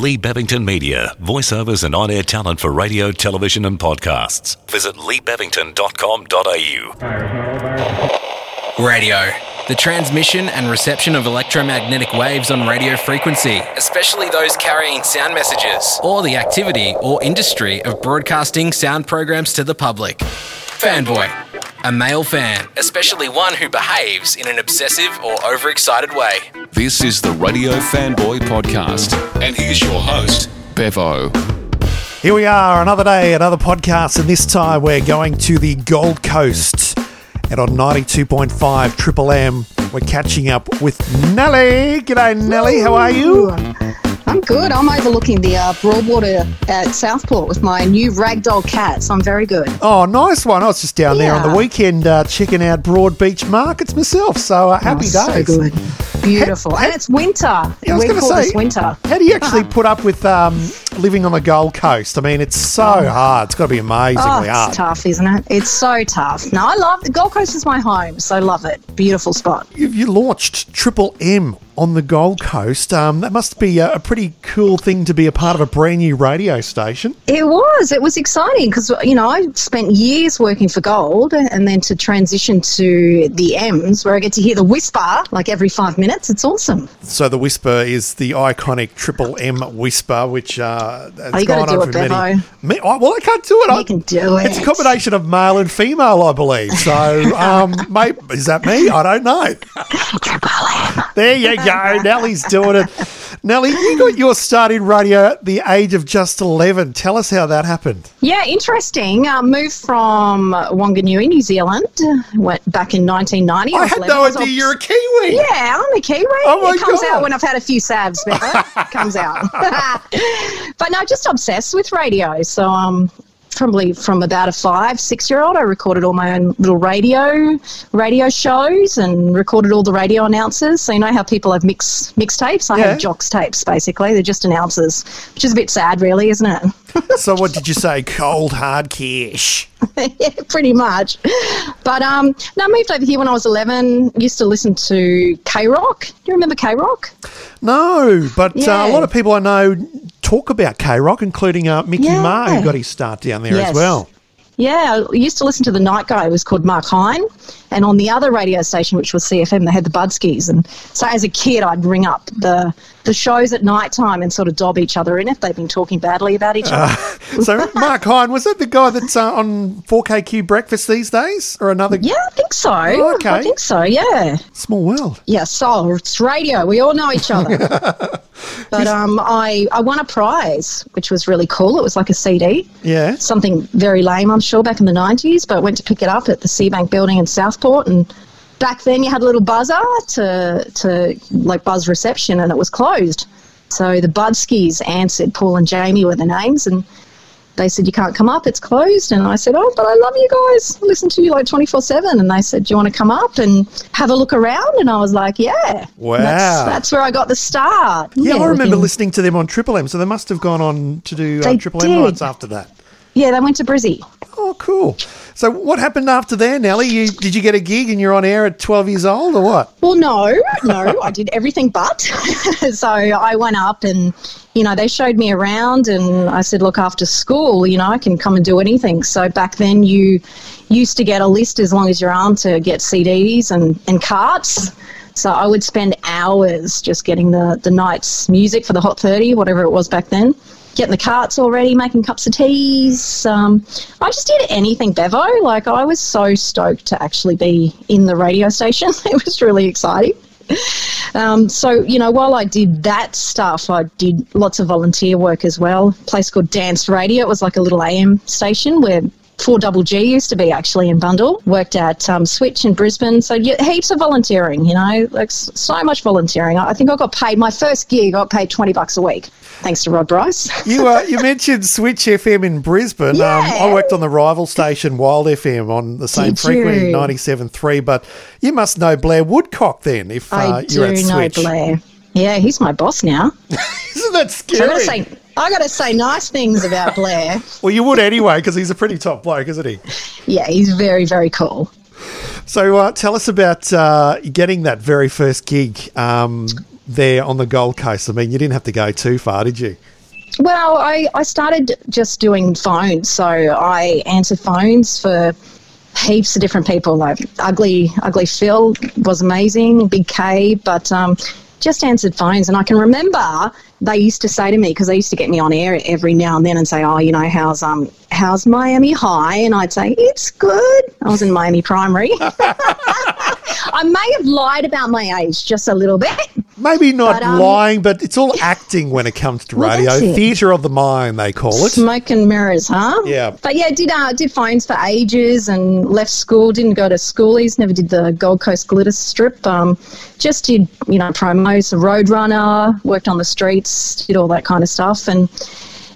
Lee Bevington Media, voiceovers and on air talent for radio, television, and podcasts. Visit leebevington.com.au. Radio. The transmission and reception of electromagnetic waves on radio frequency, especially those carrying sound messages, or the activity or industry of broadcasting sound programs to the public. Fanboy. A male fan, especially one who behaves in an obsessive or overexcited way. This is the Radio Fanboy Podcast. And here's your host, Bevo. Here we are, another day, another podcast, and this time we're going to the Gold Coast. And on 92.5 Triple M, we're catching up with Nelly. G'day, Nelly. How are you? I'm good. I'm overlooking the uh, Broadwater at Southport with my new ragdoll cat, so I'm very good. Oh, nice one. I was just down there on the weekend uh, checking out Broadbeach Markets myself, so uh, happy Oh, days. So good. Beautiful. and it's winter. Yeah, I was going to say, winter. how do you actually put up with um, living on the Gold Coast? I mean, it's so hard. It's got to be amazingly Oh, it's hard. tough, isn't it? It's so tough. No, I love the Gold Coast is my home, so I love it. Beautiful spot. You, you launched Triple M on the Gold Coast. Um, that must be a, a pretty cool thing to be a part of a brand new radio station. It was. It was exciting because you know I spent years working for Gold, and then to transition to the M's, where I get to hear the whisper like every five minutes. It's awesome. So the Whisper is the iconic Triple M Whisper, which uh, has Oh, gone on for many. Me, oh, well, I can't do it. I, can do it. It's a combination of male and female, I believe. So, um, mate, is that me? I don't know. Triple M. There you go. Nelly's doing it. Nellie, you got your start in radio at the age of just 11. Tell us how that happened. Yeah, interesting. Uh, moved from Wanganui, New Zealand. Went back in 1990. I was had 11. no idea you're a Kiwi. Yeah, I'm a Kiwi. Oh my it comes God. out when I've had a few sabs, Bevo. It comes out. but no, just obsessed with radio. So um probably from about a five, six year old, I recorded all my own little radio radio shows and recorded all the radio announcers. So you know how people have mix mixtapes? I Yeah. have jocks tapes basically. They're just announcers, which is a bit sad really, isn't it? So, what did you say? Cold, hard cash. yeah, pretty much. But um, no, I moved over here when I was 11. Used to listen to K Rock. Do you remember K Rock? No, but uh, a lot of people I know talk about K Rock, including uh, Mickey Yeah. Ma, who got his start down there as well. Yeah, I used to listen to the night guy. It was called Mark Hine. And on the other radio station, which was CFM, they had the Budskis. And so as a kid, I'd ring up the the shows at night time and sort of dob each other in if they'd been talking badly about each other. So, Mark Hine, was that the guy that's uh, on 4KQ Breakfast these days? Or another yeah, I think so. Oh, okay. I think so, yeah. small world? Yeah, so it's radio. We all know each other. but um, I, I won a prize, which was really cool. It was like a CD. Yeah. something very lame, I'm sure, back in the 90s, but went to pick it up at the Seabank building in Southport. And back then you had a little buzzer to, to like buzz reception and it was closed. So the Budskis answered, Paul and Jamie were the names, and they said, You can't come up, it's closed. And I said, Oh, but I love you guys. I listen to you like 24 7. And they said, Do you want to come up and have a look around? And I was like, Yeah. Wow. That's, that's where I got the start. Yeah, I remember listening to them on Triple M, so they must have gone on to do uh, Triple M nights after that. Yeah, they went to Brizzy. Oh, cool. So, what happened after there, Nelly? You, did you get a gig and you're on air at 12 years old or what? Well, no, no, I did everything but. so I went up and, you know, they showed me around and I said, look, after school, you know, I can come and do anything. So back then you used to get a list as long as your arm to get CDs and, and carts. So I would spend hours just getting the, the night's music for the Hot 30, whatever it was back then. Getting the carts already, making cups of teas. Um, I just did anything, Bevo. Like, I was so stoked to actually be in the radio station. It was really exciting. Um, so, you know, while I did that stuff, I did lots of volunteer work as well. A place called Dance Radio. It was like a little AM station where 4GG used to be actually in Bundall. Worked at um, Switch in Brisbane. So, yeah, heaps of volunteering, you know, like so much volunteering. I I think I got paid, my first gig, I got paid 20 bucks a week, thanks to Rod Bryce. You uh, you mentioned Switch FM in Brisbane. Um, I worked on the rival station Wild FM on the same Did frequency, you? 97.3, but you must know Blair Woodcock then if uh, you're at know Switch. Blair. Yeah, he's my boss now. Isn't that So I gotta scary? say, I gotta say nice things about Blair. well, you would anyway because he's a pretty top bloke, isn't he? Yeah, he's very, very cool. So uh, tell us about uh, getting that very first gig. Um, there on the Gold Coast? I mean, you didn't have to go too far, did you? Well, I, I started just doing phones. So I answered phones for heaps of different people. Like Ugly Ugly Phil was amazing, Big K, but um, just answered phones. And I can remember they used to say to me because they used to get me on air every now and then and say, "Oh, you know, how's um how's Miami High?" And I'd say, "It's good." I was in Miami Primary. I may have lied about my age just a little bit. Maybe not But, um, lying, but it's all acting when it comes to Well, radio. Theatre of the mind, they call it. Smoke and mirrors, huh? Yeah. But yeah, did uh, did phones for ages and left school. Didn't go to schoolies. Never did the Gold Coast glitter strip. Um, just did you know promos, roadrunner. Worked on the streets. Did all that kind of stuff, and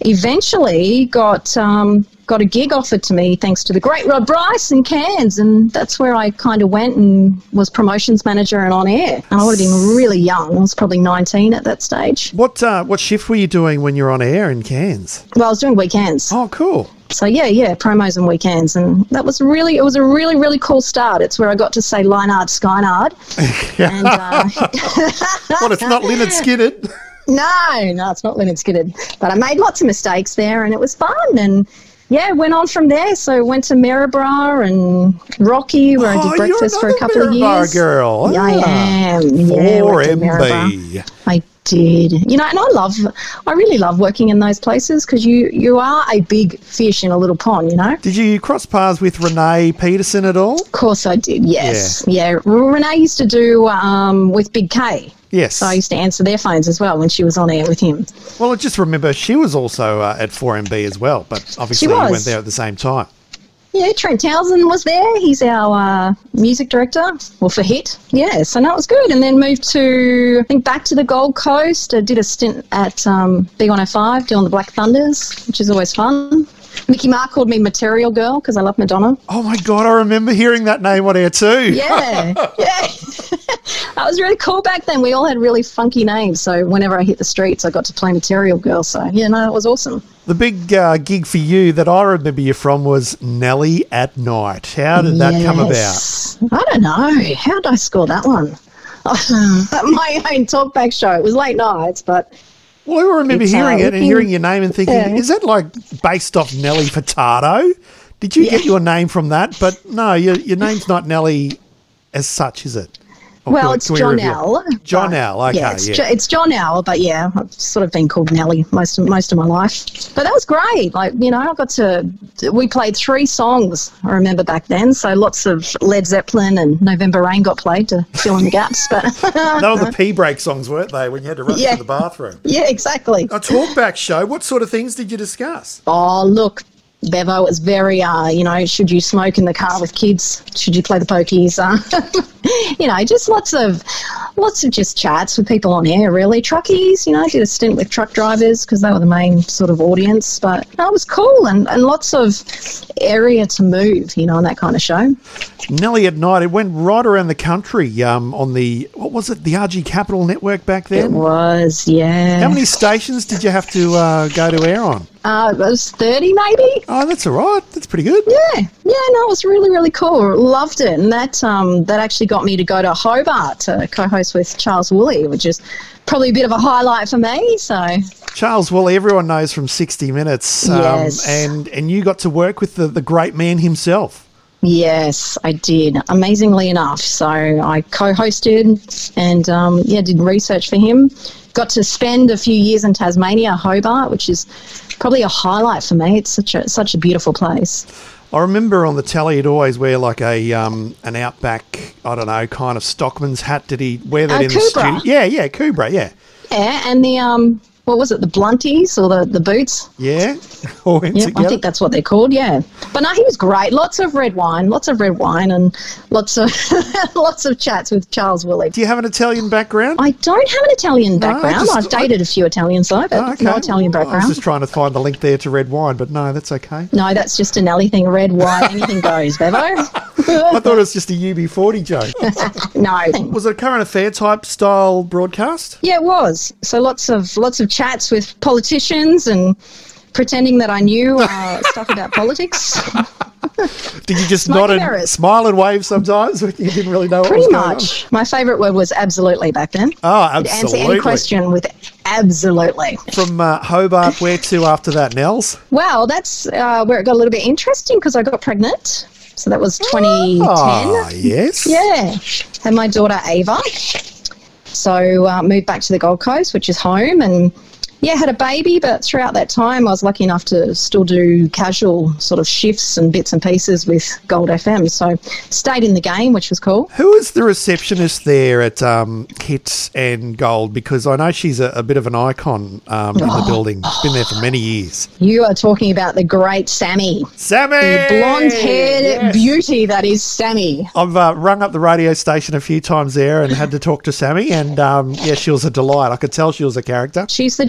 eventually got um, got a gig offered to me thanks to the great Rod Bryce in Cairns, and that's where I kind of went and was promotions manager and on air. And I would have been really young. I was probably nineteen at that stage. What uh, what shift were you doing when you were on air in Cairns? Well, I was doing weekends. Oh, cool. So yeah, yeah, promos and weekends, and that was really, it was a really, really cool start. It's where I got to say Leinard Skynard, and uh, Well, it's not Leonard Skinner. no, no, it's not Leonard Skinner, but I made lots of mistakes there, and it was fun, and yeah, went on from there. So went to Maryborough and Rocky, where I Oh, did breakfast for a couple of Maryborough years. girl. Yeah, I Ah. am. Yeah, went to Maryborough. 4MB. I did. You know, and I love, I really love working in those places because you you are a big fish in a little pond. You know. Did you cross paths with Renee Peterson at all? Of course I did, yes. Yeah. Renee used to do um, with Big K. Yes. So I used to answer their phones as well when she was on air with him. Well, I just remember she was also uh, at 4MB as well, but obviously you went there at the same time. Yeah, Trent Townsend was there. He's our uh, music director, well, for Hit. Yeah, so that was good. And then moved to, I think, back to the Gold Coast. I did a stint at um, B105 doing the Black Thunders, which is always fun. Mickey Mark called me Material Girl because I love Madonna. Oh my God, I remember hearing that name on air too. Yeah, yeah. that was really cool back then. We all had really funky names. So whenever I hit the streets, I got to play Material Girl. So, yeah, no, it was awesome. The big uh, gig for you that I remember you from was Nelly at Night. How did that come about? I don't know. How did I score that one? My own talkback show. It was late nights, but Well, I remember uh, hearing it and hearing your name and thinking, Yeah. is that like based off Nelly Furtado? Did you get your name from that? But no, your, your name's not Nelly as such, is it? Or well, it's we John? L. John L, okay, yeah, it's, yeah. Jo- it's John L. But yeah, I've sort of been called Nelly most of most of my life. But that was great. Like you know, I got to. We played three songs. I remember back then. So lots of Led Zeppelin and November Rain got played to fill in the gaps. But They were the pee break songs, weren't they, when you had to rush Yeah. to the bathroom? yeah, exactly. A talkback show, what sort of things did you discuss? Oh, look, Bevo, it was very, uh, you know, should you smoke in the car with kids? Should you play the pokies? Uh, you know, just lots of, lots of just chats with people on air, really. Truckies, you know, I did a stint with truck drivers because they were the main sort of audience. But no, it was cool and, and lots of area to move, you know, on that kind of show. Nelly at Night, it went right around the country um, on the, what was it, the RG Capital Network back then? It was, yeah. How many stations did you have to uh, go to air on? Uh, it was 30 maybe? Oh, that's all right. That's pretty good. Yeah, yeah, no, it was really, really cool. Loved it, and that um, that actually got me to go to Hobart to co-host with Charles Woolley, which is probably a bit of a highlight for me. So Charles Woolley, everyone knows from 60 Minutes. Um, Yes. And, and you got to work with the, the great man himself. yes, I did. Amazingly enough, so I co-hosted and um, yeah, did research for him. Got to spend a few years in Tasmania, Hobart, which is probably a highlight for me. It's such a such a beautiful place. I remember on the telly he'd always wear like a um, an outback, I don't know, kind of stockman's hat. Did he wear that Uh, in the studio? Yeah, yeah, Akubra, yeah. Yeah, and the um, what was it, the blunties or the the boots? Yeah, all Yep. I think that's what they're called. Yeah, but no, he was great. Lots of red wine, lots of red wine, and lots of lots of chats with Charles Woolley. Do you have an Italian background? I don't have an Italian background. just- I've dated a few Italians though, but Oh, okay. no Italian background. I was just trying to find the link there to red wine, but no, that's okay. No, that's just an Ellie thing. Red, wine, anything goes, Bevo. I thought it was just a UB40 joke. no. Was it a current affair type style broadcast? Yeah, it was. So lots of lots of chats with politicians and pretending that I knew uh, stuff about politics. Did you just nod and smile and wave sometimes when you didn't really know what Pretty much. My favourite word was absolutely back then. Oh, You'd Answer absolutely. any question with absolutely. From uh, Hobart, where to after that, Nels? Well, that's uh, where it got a little bit interesting because I got pregnant. So that was 2010. Oh, yes. Yeah. Had my daughter Ava. So uh, moved back to the Gold Coast, which is home, and yeah, had a baby. But throughout that time, I was lucky enough to still do casual sort of shifts and bits and pieces with Gold FM. So stayed in the game, which was cool. Who is the receptionist there at um, Hits and Gold? Because I know she's a, a bit of an icon um, in Oh. the building. Been there for many years. You are talking about the great Sammy, Sammy! the blonde-haired Yes. beauty that is Sammy. I've uh, rung up the radio station a few times there and had to talk to Sammy, and um, yeah, she was a delight. I could tell she was a character. She's the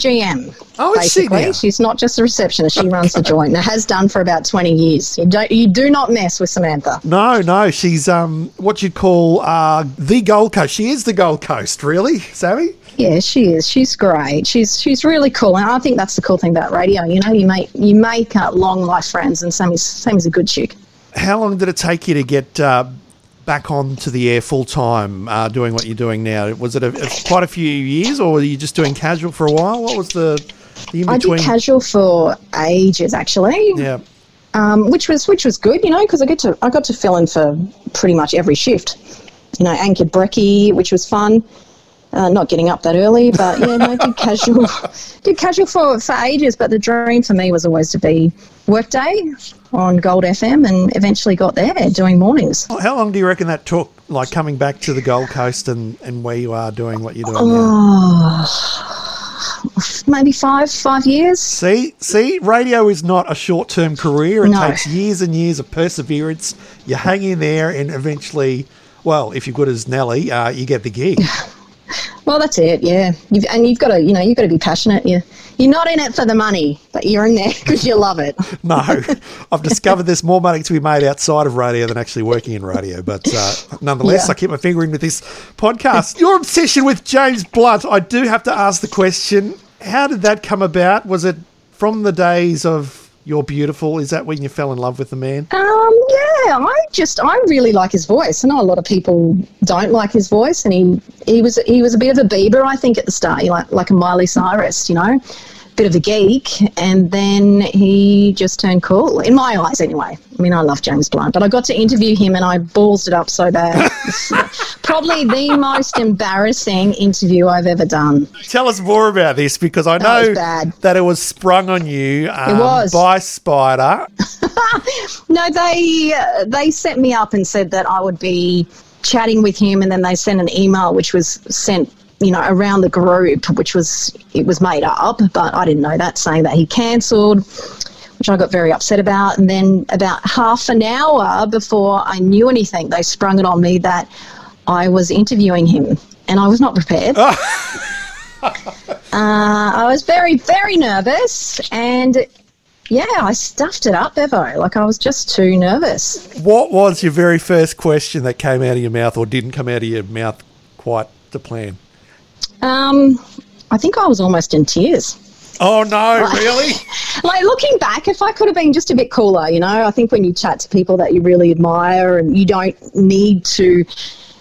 Oh, is she basically. She's not just a receptionist. She runs the joint and has done for about 20 years. You, don't, you do not mess with Samantha. No, no, she's um, what you'd call uh, the Gold Coast. She is the Gold Coast, really, Sammy. Yeah, she is. She's great. She's she's really cool, and I think that's the cool thing about radio. You know, you make you make uh, long life friends, and Sammy's Sammy's a good chick. How long did it take you to get uh, back onto the air full time, uh, doing what you're doing now? Was it a, a- quite a few years, or were you just doing casual for a while? What was the, the in I between? did casual for ages, actually. yeah. um, which was which was good, you know, because I get to I got to fill in for pretty much every shift. You know, anchored brekkie, which was fun. Uh, not getting up that early, but yeah, no, did casual, did casual for for ages. But the dream for me was always to be workday on Gold FM, and eventually got there doing mornings. How long do you reckon that took, like coming back to the Gold Coast and, and where you are doing what you're doing now? Oh, maybe five five years. See, see, radio is not a short term career. It No. takes years and years of perseverance. You hang in there, and eventually, well, if you're good as Nelly, uh, you get the gig. Well, that's it. Yeah, you've, and you've got to, you know, you've got to be passionate. You, you're not in it for the money, but you're in there because you love it. No, I've discovered there's more money to be made outside of radio than actually working in radio. But uh, nonetheless, Yeah. I keep my finger in with this podcast. Your obsession with James Blunt, I do have to ask the question how did that come about? Was it from the days of You're Beautiful? Is that when you fell in love with the man? Um, yeah, I just I really like his voice. I know a lot of people don't like his voice, and he he was he was a bit of a Bieber, I think, at the start, know, like like a Miley Cyrus, you know, bit of a geek, and then he just turned cool in my eyes, anyway. I mean, I love James Blunt, but I got to interview him, and I ballsed it up so bad. Probably the most embarrassing interview I've ever done. Tell us more about this because I know bad. that it was sprung on you um, was. by Spider. No, they uh, they set me up and said that I would be chatting with him, and then they sent an email which was sent, you know, around the group, which was it was made up, but I didn't know that, saying that he cancelled, which I got very upset about. And then about half an hour before I knew anything, they sprung it on me that I was interviewing him, and I was not prepared. Uh, I was very, very nervous, and yeah, I stuffed it up, Bevo. Like I was just too nervous. What was your very first question that came out of your mouth or didn't come out of your mouth quite to plan? Um, I think I was almost in tears. Oh no, really? Like looking back, if I could have been just a bit cooler, you know, I think when you chat to people that you really admire and you don't need to.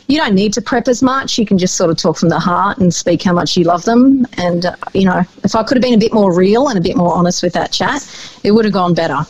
You don't need to prep as much. You can just sort of talk from the heart and speak how much you love them. And, uh, you know, if I could have been a bit more real and a bit more honest with that chat, it would have gone better.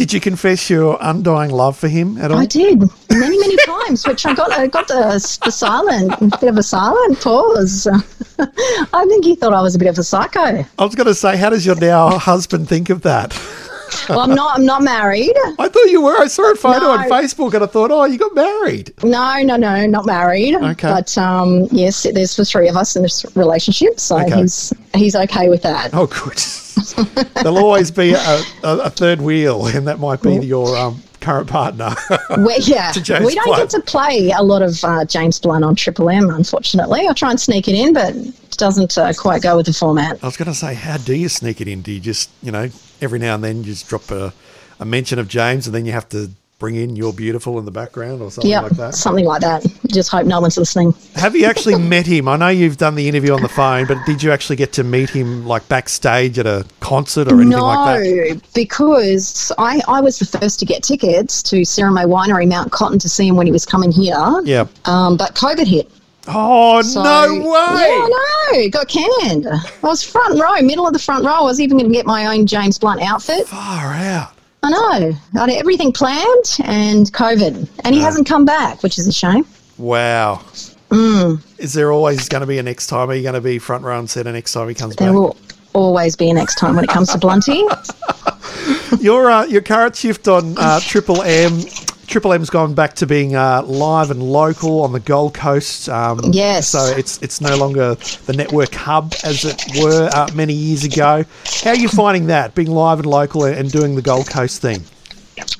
Did you confess your undying love for him at all? I did many, many times, which I got. I got uh, the, the silent, bit of a silent pause. I think he thought I was a bit of a psycho. I was going to say, how does your now husband think of that? Well, I'm not. I'm not married. I thought you were. I saw a photo No. on Facebook and I thought, oh, you got married. No, no, no, not married. Okay. But um, yes, there's the three of us in this relationship, so Okay. he's he's okay with that. Oh, good. There'll always be a, a, a third wheel, and that might be your um, current partner. we yeah, we don't Blunt. get to play a lot of uh, James Blunt on Triple M, unfortunately. I try and sneak it in, but it doesn't uh, quite go with the format. I was going to say, how do you sneak it in? Do you just, you know, every now and then you just drop a, a mention of James and then you have to bring in "You're Beautiful" in the background or something Yeah, like that? something like that. Just hope no one's listening. Have you actually met him? I know you've done the interview on the phone, but did you actually get to meet him like backstage at a concert or anything no, like that? No, because I, I was the first to get tickets to Sirromet Winery, Mount Cotton, to see him when he was coming here. Yeah. Um, but COVID hit. Oh So, no way! Yeah, I know. Got canned. I was front row, middle of the front row. I was even going to get my own James Blunt outfit. Far out. I know. I had everything planned and COVID. And he hasn't come back, which is a shame. Wow. Mm. Is there always going to be a next time? Are you going to be front row and centre next time he comes There back? There will always be a next time when it comes to Blunty. Your uh, your current shift on uh, Triple M. Triple M's gone back to being uh, live and local on the Gold Coast. Um, Yes. So it's it's no longer the network hub as it were uh, many years ago. How are you finding that being live and local and doing the Gold Coast thing?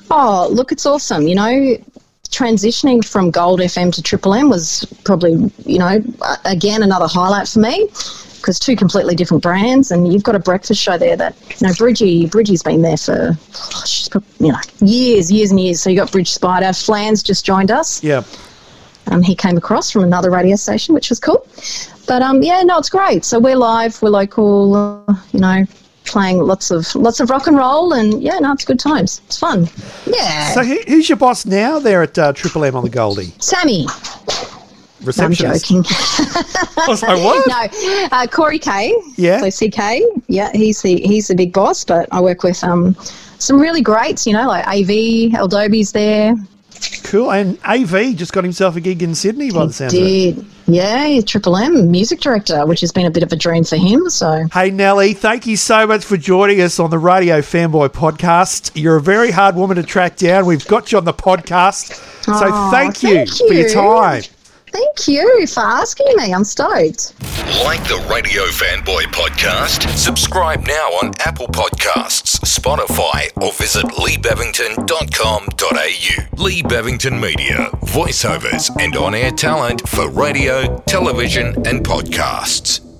Oh, look, it's awesome. You know, transitioning from Gold FM to Triple M was probably, you know, again, another highlight for me because two completely different brands. And you've got a breakfast show there that, you know, Bridgie, Bridgie's been there for, oh, she's, you know, years, years and years. So you got Bridge Spider. Flans just joined us. Yeah. Um, he came across from another radio station, which was cool. But um, yeah, no, it's great. So we're live, we're local, uh, you know, playing lots of lots of rock and roll, and yeah, no, it's good times. It's fun. Yeah. So who, who's your boss now there at uh, Triple M on the Goldie? Sammy. I'm Receptionist. joking. I was like, what? no, uh, Corey Kay. Yeah. So CK. Yeah, he's the he's the big boss. But I work with um some really greats. You know, like AV, Eldobi's there. Cool. And AV just got himself a gig in Sydney by the sounds of it. Did yeah, Triple M music director, which has been a bit of a dream for him. So Hey, Nelly, thank you so much for joining us on the Radio Fanboy podcast. You're a very hard woman to track down. We've got you on the podcast. So Aw, thank, you thank for your time. Thank you for asking me. I'm stoked. Like the Radio Fanboy podcast? Subscribe now on Apple Podcasts, Spotify, or visit leebevington.com.au. Lee Bevington Media, voiceovers and on air talent for radio, television, and podcasts.